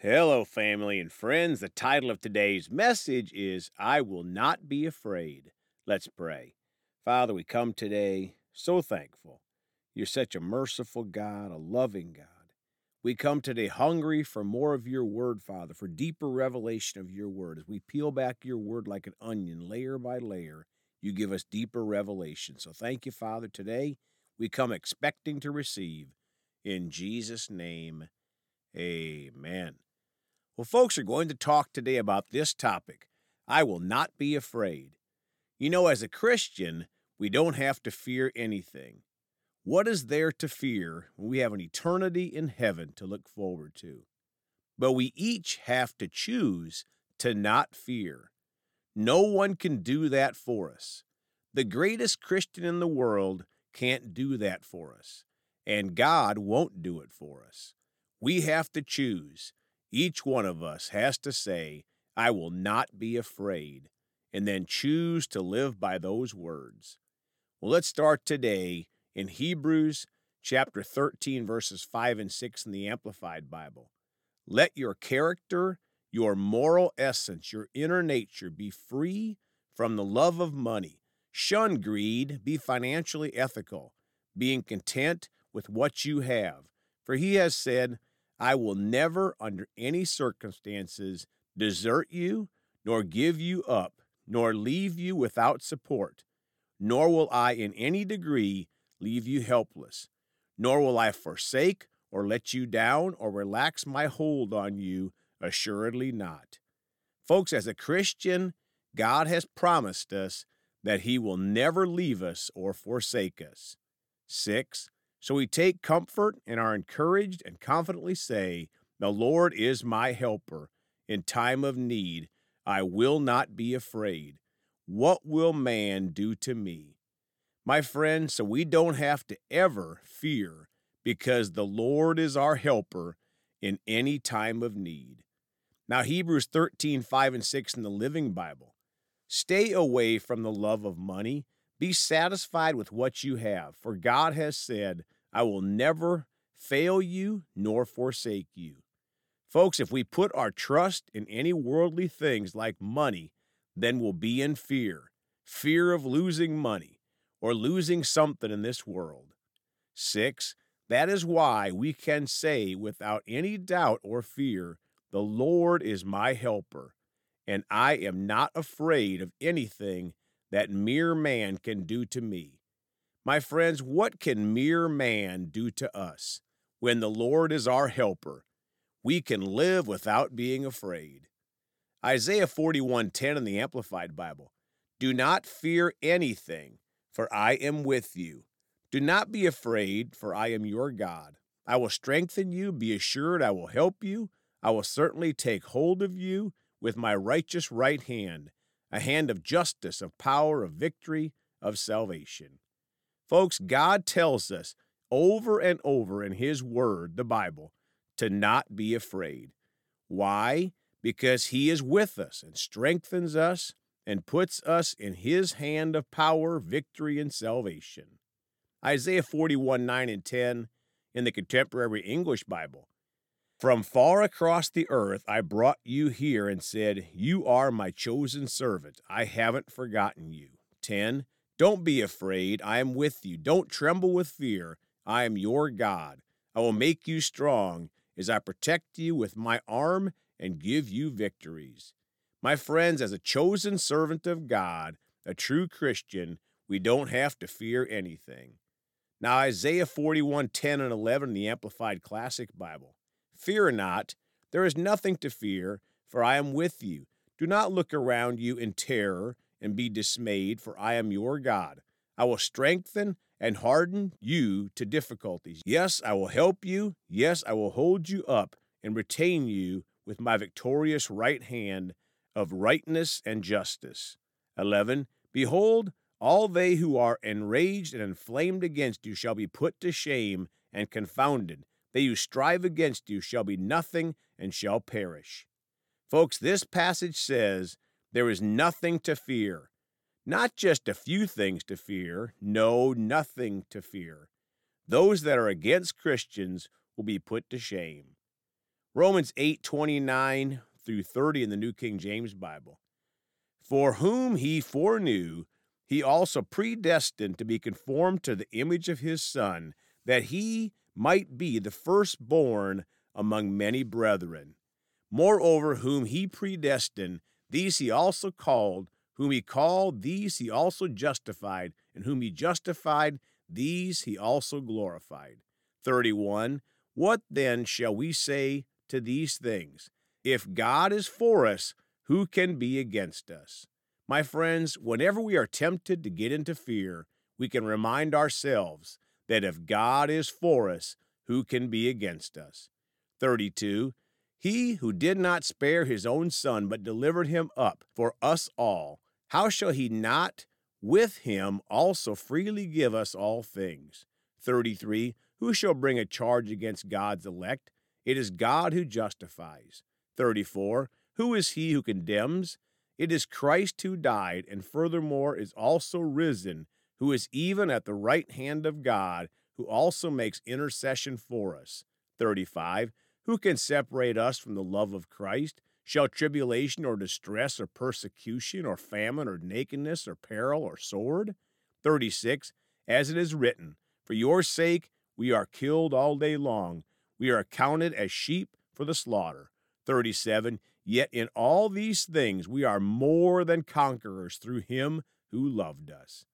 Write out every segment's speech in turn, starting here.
Hello, family and friends. The title of today's message is I Will Not Be Afraid. Let's pray. Father, we come today so thankful. You're such a merciful God, a loving God. We come today hungry for more of your word, Father, for deeper revelation of your word. As we peel back your word like an onion, layer by layer, you give us deeper revelation. So thank you, Father. Today we come expecting to receive. In Jesus' name, amen. Well, folks are going to talk today about this topic I will not be afraid. You know, as a Christian, we don't have to fear anything. What is there to fear when we have an eternity in heaven to look forward to? But we each have to choose to not fear. No one can do that for us. The greatest Christian in the world can't do that for us, and God won't do it for us. We have to choose each one of us has to say, I will not be afraid, and then choose to live by those words. Well, let's start today in Hebrews chapter 13, verses 5 and 6 in the Amplified Bible. Let your character, your moral essence, your inner nature be free from the love of money. Shun greed, be financially ethical, being content with what you have. For he has said, I will never, under any circumstances, desert you, nor give you up, nor leave you without support, nor will I in any degree leave you helpless, nor will I forsake or let you down or relax my hold on you, assuredly not. Folks, as a Christian, God has promised us that He will never leave us or forsake us. 6. So we take comfort and are encouraged and confidently say, The Lord is my helper. In time of need, I will not be afraid. What will man do to me? My friends, so we don't have to ever fear because the Lord is our helper in any time of need. Now, Hebrews 13, 5 and 6 in the Living Bible. Stay away from the love of money be satisfied with what you have, for God has said, I will never fail you nor forsake you. Folks, if we put our trust in any worldly things like money, then we'll be in fear fear of losing money or losing something in this world. Six, that is why we can say without any doubt or fear, The Lord is my helper, and I am not afraid of anything that mere man can do to me. My friends, what can mere man do to us? When the Lord is our helper, we can live without being afraid. Isaiah 41:10 in the Amplified Bible. Do not fear anything, for I am with you. Do not be afraid, for I am your God. I will strengthen you, be assured I will help you. I will certainly take hold of you with my righteous right hand a hand of justice, of power, of victory, of salvation. Folks, God tells us over and over in His Word, the Bible, to not be afraid. Why? Because He is with us and strengthens us and puts us in His hand of power, victory, and salvation. Isaiah 41 9 and 10 in the Contemporary English Bible from far across the earth, I brought you here and said, You are my chosen servant. I haven't forgotten you. 10. Don't be afraid. I am with you. Don't tremble with fear. I am your God. I will make you strong as I protect you with my arm and give you victories. My friends, as a chosen servant of God, a true Christian, we don't have to fear anything. Now, Isaiah 41 10 and 11 in the Amplified Classic Bible. Fear not, there is nothing to fear, for I am with you. Do not look around you in terror and be dismayed, for I am your God. I will strengthen and harden you to difficulties. Yes, I will help you. Yes, I will hold you up and retain you with my victorious right hand of rightness and justice. 11. Behold, all they who are enraged and inflamed against you shall be put to shame and confounded. They who strive against you shall be nothing and shall perish. Folks, this passage says there is nothing to fear. Not just a few things to fear, no, nothing to fear. Those that are against Christians will be put to shame. Romans 8 29 through 30 in the New King James Bible. For whom he foreknew, he also predestined to be conformed to the image of his Son, that he might be the firstborn among many brethren. Moreover, whom he predestined, these he also called. Whom he called, these he also justified. And whom he justified, these he also glorified. 31. What then shall we say to these things? If God is for us, who can be against us? My friends, whenever we are tempted to get into fear, we can remind ourselves that if God is for us, who can be against us? 32. He who did not spare his own son, but delivered him up for us all, how shall he not with him also freely give us all things? 33. Who shall bring a charge against God's elect? It is God who justifies. 34. Who is he who condemns? It is Christ who died, and furthermore is also risen, who is even at the right hand of God, who also makes intercession for us. 35. Who can separate us from the love of Christ? Shall tribulation or distress or persecution or famine or nakedness or peril or sword? 36. As it is written, For your sake we are killed all day long. We are accounted as sheep for the slaughter. 37. Yet in all these things we are more than conquerors through him who loved us.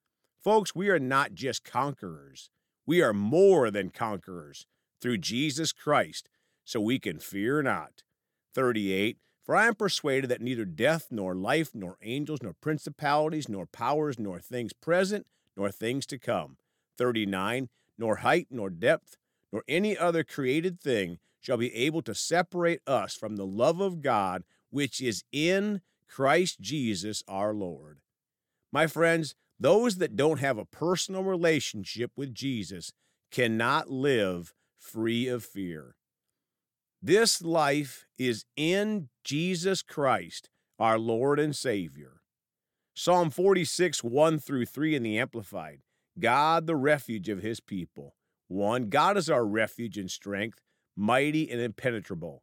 Folks, we are not just conquerors. We are more than conquerors through Jesus Christ, so we can fear not. 38. For I am persuaded that neither death, nor life, nor angels, nor principalities, nor powers, nor things present, nor things to come. 39. Nor height, nor depth, nor any other created thing shall be able to separate us from the love of God which is in Christ Jesus our Lord. My friends, those that don't have a personal relationship with Jesus cannot live free of fear. This life is in Jesus Christ, our Lord and Savior. Psalm 46, 1 through 3 in the Amplified God, the refuge of his people. 1. God is our refuge and strength, mighty and impenetrable,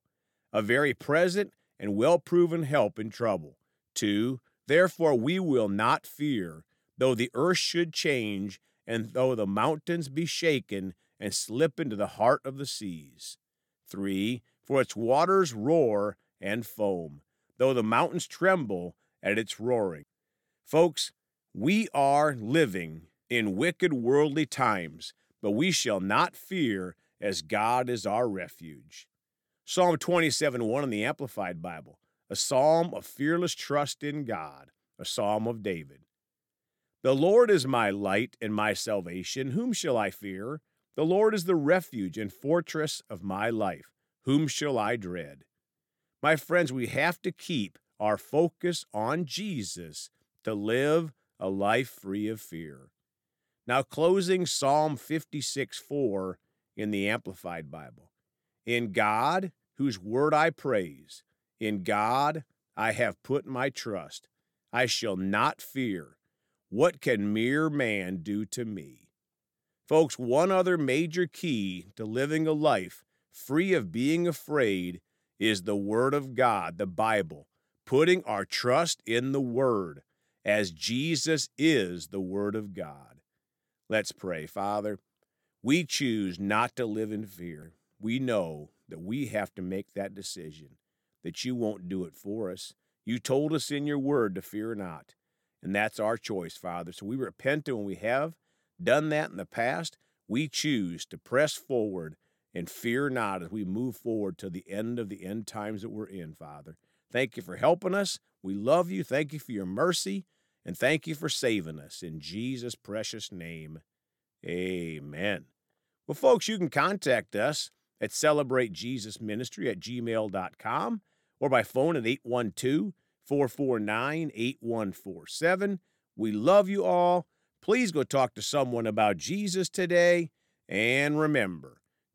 a very present and well proven help in trouble. 2. Therefore we will not fear, though the earth should change, and though the mountains be shaken and slip into the heart of the seas. 3. For its waters roar and foam, though the mountains tremble at its roaring. Folks, we are living in wicked worldly times, but we shall not fear as God is our refuge. Psalm 27 1 in the Amplified Bible, a psalm of fearless trust in God, a psalm of David. The Lord is my light and my salvation. Whom shall I fear? The Lord is the refuge and fortress of my life. Whom shall I dread? My friends, we have to keep our focus on Jesus to live a life free of fear. Now, closing Psalm 56 4 in the Amplified Bible. In God, whose word I praise, in God I have put my trust. I shall not fear. What can mere man do to me? Folks, one other major key to living a life free of being afraid is the Word of God, the Bible, putting our trust in the Word, as Jesus is the Word of God. Let's pray. Father, we choose not to live in fear. We know that we have to make that decision, that you won't do it for us. You told us in your word to fear not. And that's our choice, Father. So we repent when we have done that in the past. We choose to press forward and fear not as we move forward to the end of the end times that we're in, Father. Thank you for helping us. We love you. Thank you for your mercy. And thank you for saving us. In Jesus' precious name, amen. Well, folks, you can contact us at celebratejesusministry at gmail.com or by phone at 812 449 8147. We love you all. Please go talk to someone about Jesus today. And remember,